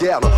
again.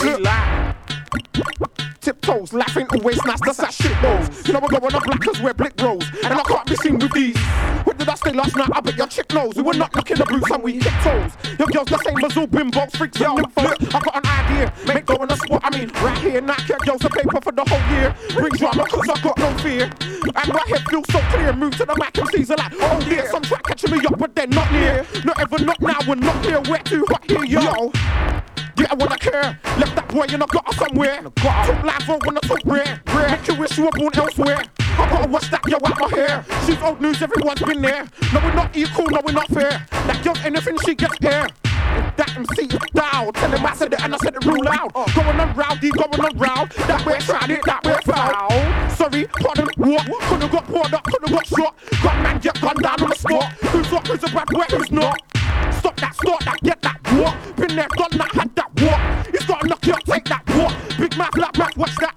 Daylight. Look. Tiptoes, laughing always nice, that's that shit goes. You know we're going up black cause we're blick bros. And I can't be seen with these. Where did I stay last night? I bet your chick knows. We were not looking the boots and we hit toes. Your girls the same as all bimbos, freaks and nymphos. I got an idea, make go in the spot. I mean, right here, not get girls a paper for the whole year. Bring drama cause I got no fear. And my head feels so clear. Move to the mic and season like, oh dear. Some try catching me up, but they're not near. Not ever, not now, we're not here. We're too hot here, yo. Yeah, I wanna care. Left that boy and I got her somewhere. Took live on when I took rare. Rare. Make you wish you were born elsewhere. I gotta watch that yo out my hair. She's old news, everyone's been there. No, we're not equal, no, we're not fair. That girl, anything she gets there. That MC is down. Tell him I said it and I said it real loud. Going on rowdy, going on round. That way tried it, that way foul. Sorry, pardon, what? Could've got poured up, could've got shot. Gun man get gunned down on the spot. Who's up, who's a bad boy, who's not? Stop that, start that, get that, what? Been there, done that, had that, what? He's gotta knock you up, take that, what? Big mouth, black mouth, watch that.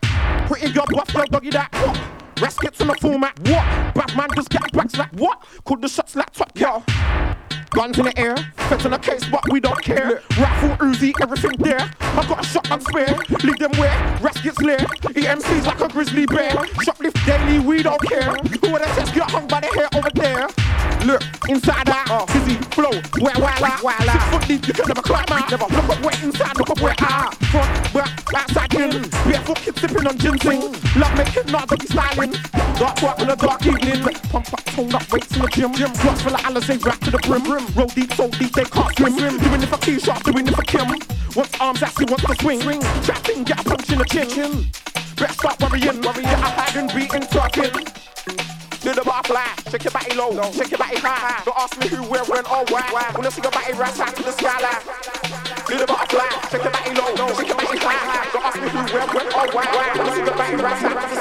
Pretty girl, buff girl, doggy that, what? Rest gets on the format, what? Bad man just get back like what? Call the shots like top girl. Guns in the air, feds on the case, but we don't care. Rifle, Uzi, everything there. I got a shotgun spare, leave them where? Rest gets lair. EMC's like a grizzly bear. Shoplift daily, we don't care. Who would have test get hung by the hair over there? Look, inside out, oh. busy, flow, where, where, where, Six foot deep, you can never climb out. Never look up where inside, look up where out. Front, back, outside in. Mm. Barefoot kids sipping on ginseng. Mm. Love making, not doggy styling. Dark work on a dark evening. Pump up, tone up, weights in the gym. Gym, blocks full of Alizé, wrapped to the brim. brim. Roll deep, so deep, they can't swim. swim. Doing it for key doing it for Kim. Mm. Wants arms, actually wants to swing. swing. Trapping, get a punch in the chin. Better start worrying, worrying. Get a hiding, beating, talking. Do the butterfly, shake your body low, shake your body high. Don't ask me who, where, when, or why. Wanna see your body rise high to the skyline. Do the butterfly, shake your body low, shake your body high. Don't ask me who, where, when, or why. Wanna see your body rise high to the sky.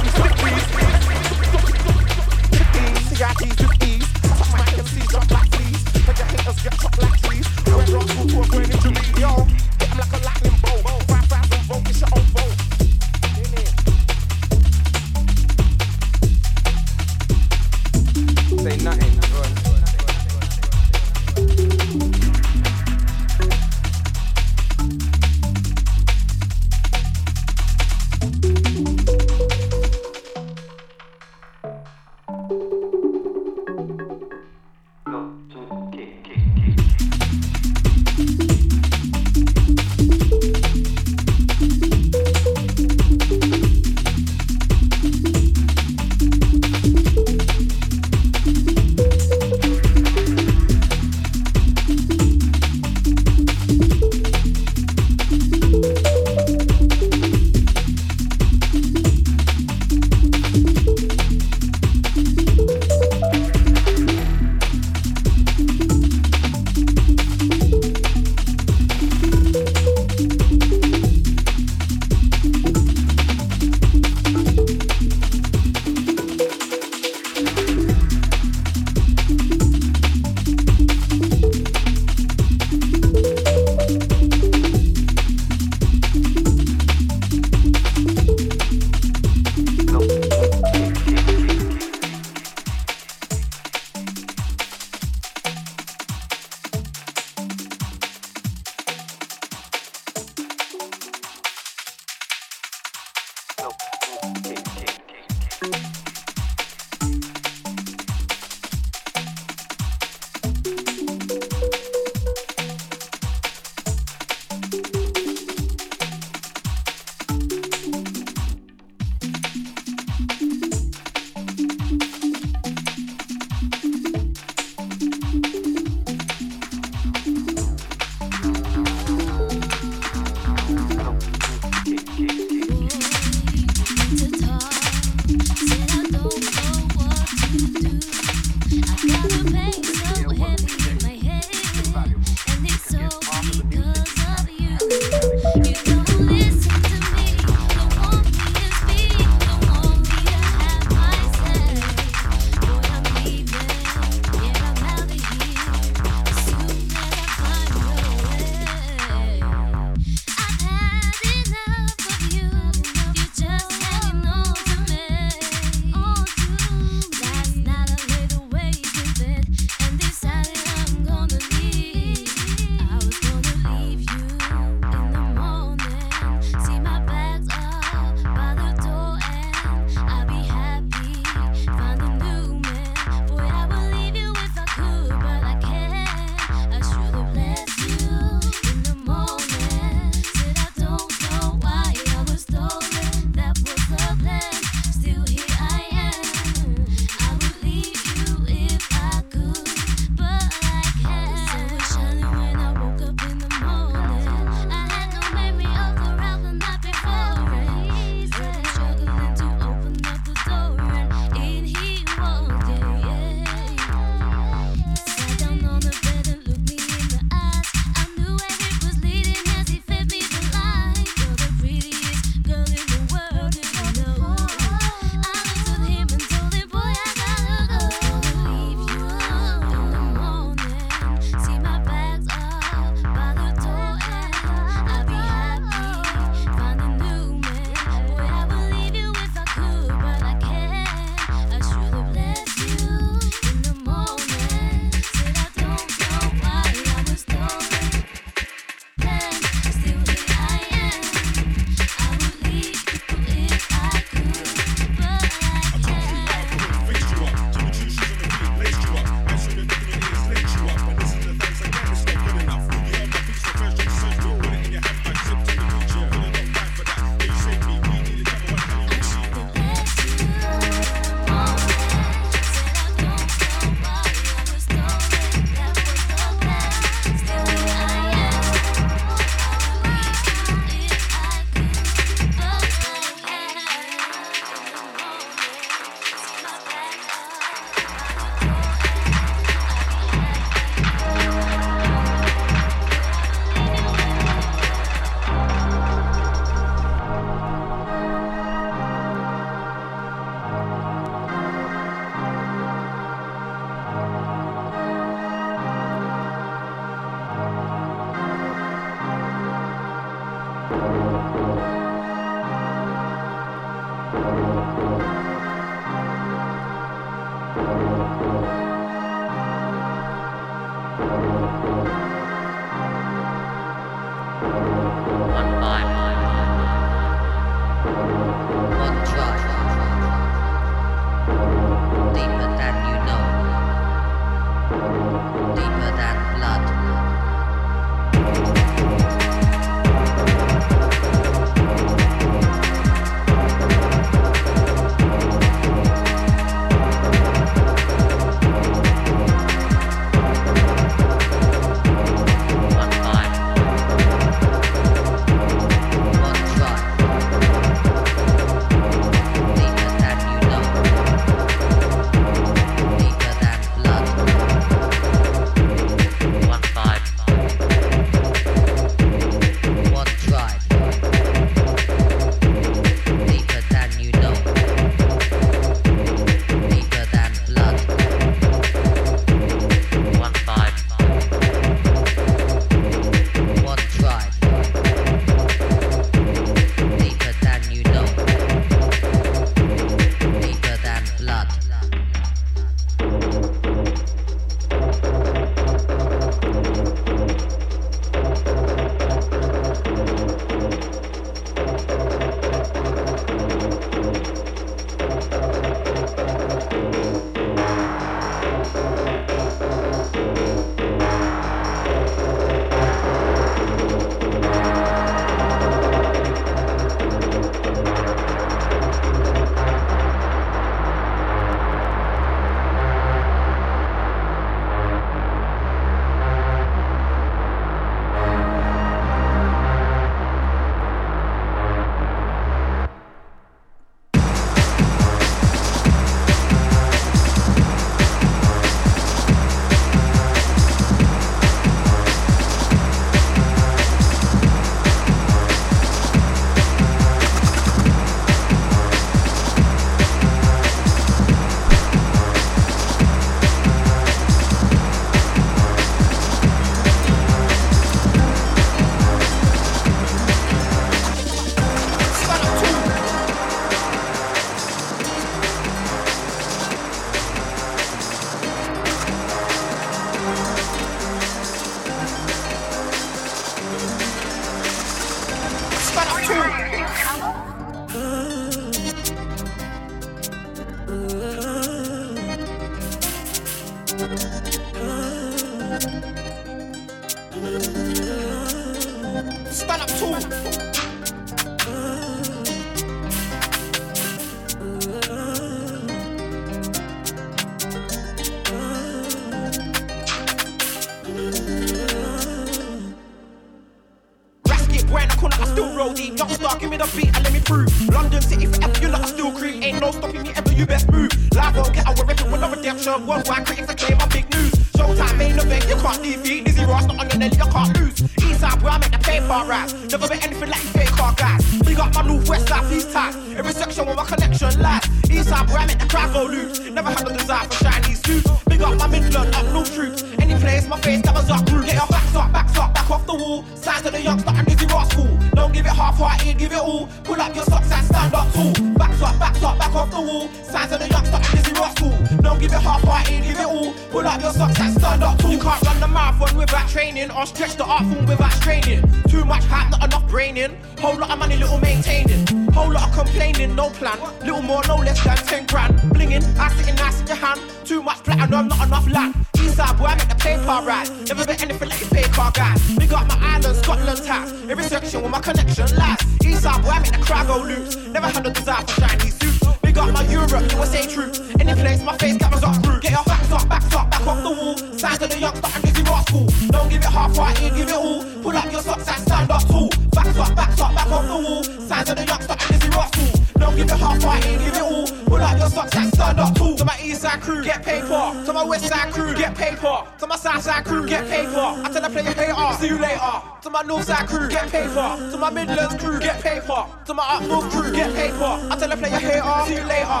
Defeat. Dizzee Rascal, not on your nelly, you can't lose. Eastside, boy, I make the paper rise. Never been anything like fake car guys. Big up my northwest side, east ties. Every section where my connection lies. Eastside, boy, I make the crowd go loose. Never had no desire for shiny suits. Big up my Midland, up no troops. Any place, my face covers up group. Get your backs up, backs up, back off the wall. Signs of the youngster and Dizzee Rascal. Don't give it half-hearted, give it all. Pull up your socks and stand up tall. Backs up, backs up, back off the wall. Signs of the youngster and Dizzee Rascal. Don't give it half-hearted, give it all. Pull up your socks and stand up tall. You can't run the marathon without training or stretch the art form without training. Too much hype, not enough braining. Whole lot of money, little maintaining. Whole lot of complaining, no plan. Little more, no less than 10 grand. Blinging, I sitting nice in your hand. Too much platinum, not enough land. Eastside boy, I make the paper right. Never been anything like these paper guys. Big up my island, Scotland ties. Every section where my connection lies. Eastside boy, I make the crowd go loose. Never had no desire for shiny suits. Big up my Europe, USA troops. Any place, my face cameras up through. Get your backs up, backs up, back off the wall. Signs of the youngster and Rascal. Don't give it half-hearted, give it all. Pull up your socks and stand up tall. Backs up, backs up, back off the wall. Signs of the youngster and Rascal. Don't give it half-hearted, give it all. Pull up your socks and stand up tall. To my east side crew, get paper. To my west side crew, get paper. To my south side crew, get paper. I tell the player hater, uh, see you later. To my north side crew, get paper. To my Midlands crew, get paper. To my up north crew, get paper. I tell the player hater, uh, see you later.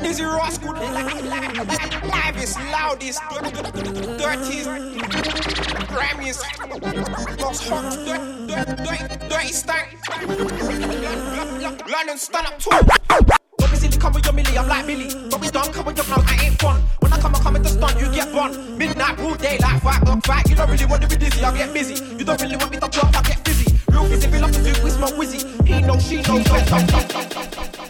Dizzee Rascal, livest, loudest, dirtiest, grimiest, most hot, dirty, dirty, dirty stank. London stand up tall. Don't come with your millie, I'm like Billy. But we don't be dumb, come with your mouth, I ain't fun. When I come, I come in the stunt, you get bun. Midnight, broad daylight, fight, dog fight. You don't really want to be dizzy, I'll get busy. You don't really want me to talk, I'll get busy. Real busy, we love to do, we smoke whizzy. He knows, she knows, don't, don't, don't, don't.